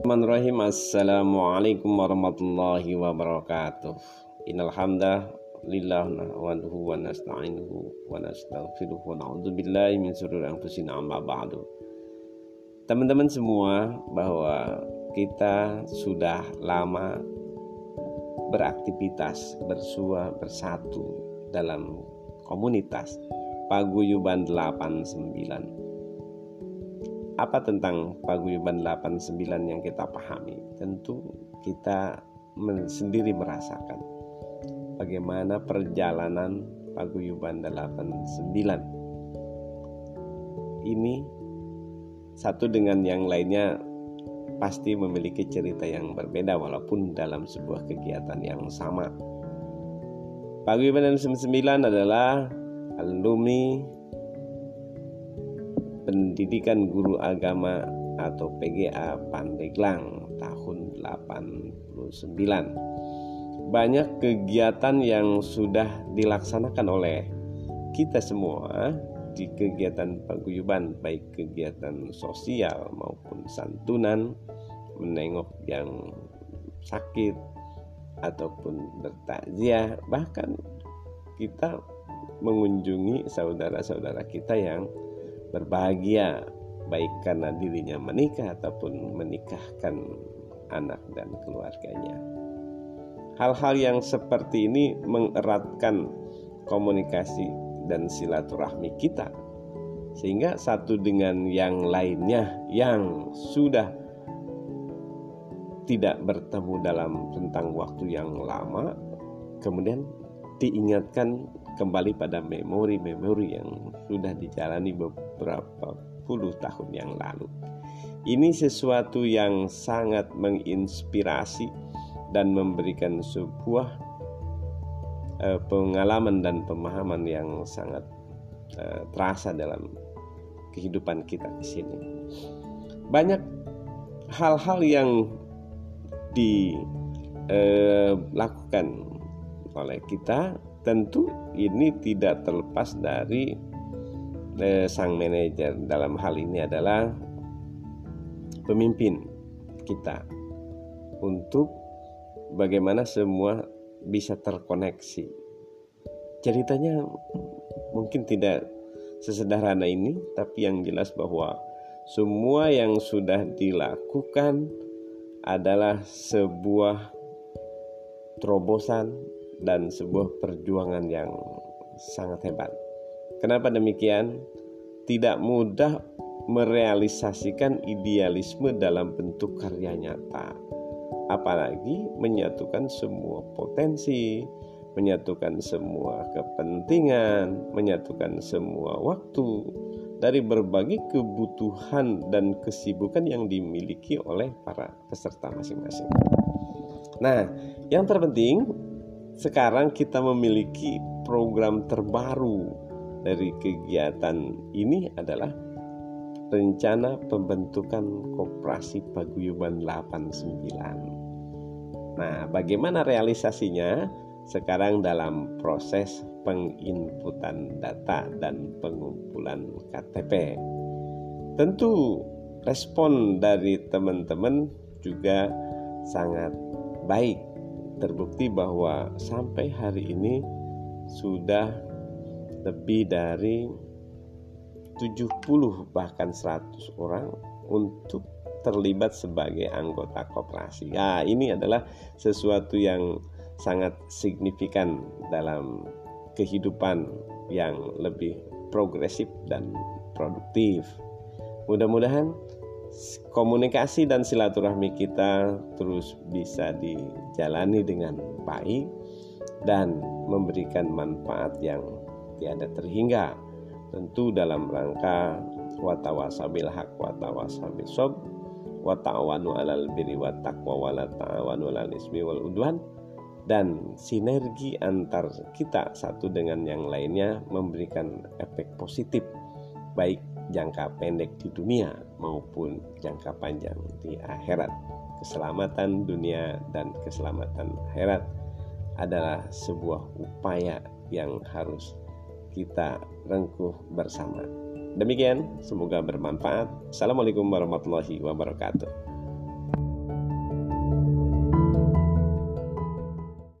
Bismillahirrahmanirrahim. Assalamualaikum warahmatullahi wabarakatuh. Innalhamdah lillah nahmaduhu wa nasta'inuhu wa nastaghfiruh wa na'udzu billahi min shururi anfusina amma ba'du. Teman-teman semua bahwa kita sudah lama beraktivitas bersua bersatu dalam komunitas Paguyuban 89 apa tentang paguyuban 89 yang kita pahami? Tentu kita sendiri merasakan bagaimana perjalanan paguyuban 89. Ini satu dengan yang lainnya pasti memiliki cerita yang berbeda walaupun dalam sebuah kegiatan yang sama. Paguyuban 89 adalah alumni Pendidikan Guru Agama atau PGA Pandeglang tahun 89. Banyak kegiatan yang sudah dilaksanakan oleh kita semua di kegiatan paguyuban baik kegiatan sosial maupun santunan menengok yang sakit ataupun bertakziah bahkan kita mengunjungi saudara-saudara kita yang berbahagia baik karena dirinya menikah ataupun menikahkan anak dan keluarganya. Hal-hal yang seperti ini mengeratkan komunikasi dan silaturahmi kita sehingga satu dengan yang lainnya yang sudah tidak bertemu dalam rentang waktu yang lama kemudian diingatkan kembali pada memori-memori yang sudah dijalani beberapa puluh tahun yang lalu. Ini sesuatu yang sangat menginspirasi dan memberikan sebuah uh, pengalaman dan pemahaman yang sangat uh, terasa dalam kehidupan kita di sini. Banyak hal-hal yang dilakukan uh, oleh kita tentu ini tidak terlepas dari eh, sang manajer dalam hal ini adalah pemimpin kita untuk bagaimana semua bisa terkoneksi. Ceritanya mungkin tidak sesederhana ini, tapi yang jelas bahwa semua yang sudah dilakukan adalah sebuah terobosan dan sebuah perjuangan yang sangat hebat. Kenapa demikian? Tidak mudah merealisasikan idealisme dalam bentuk karya nyata, apalagi menyatukan semua potensi, menyatukan semua kepentingan, menyatukan semua waktu dari berbagai kebutuhan dan kesibukan yang dimiliki oleh para peserta masing-masing. Nah, yang terpenting sekarang kita memiliki program terbaru dari kegiatan ini adalah rencana pembentukan koperasi paguyuban 89. Nah, bagaimana realisasinya? Sekarang dalam proses penginputan data dan pengumpulan KTP. Tentu respon dari teman-teman juga sangat baik terbukti bahwa sampai hari ini sudah lebih dari 70 bahkan 100 orang untuk terlibat sebagai anggota koperasi. Nah, ini adalah sesuatu yang sangat signifikan dalam kehidupan yang lebih progresif dan produktif. Mudah-mudahan komunikasi dan silaturahmi kita terus bisa dijalani dengan baik dan memberikan manfaat yang tiada terhingga. Tentu dalam rangka watawasabil hak watawasabil sob wa ta'awanu alal birri wa taqwa wa la ta'awanu alal ismi wal udwan. Dan sinergi antar kita satu dengan yang lainnya memberikan efek positif baik jangka pendek di dunia maupun jangka panjang di akhirat. Keselamatan dunia dan keselamatan akhirat adalah sebuah upaya yang harus kita rengkuh bersama. Demikian, semoga bermanfaat. Assalamualaikum warahmatullahi wabarakatuh.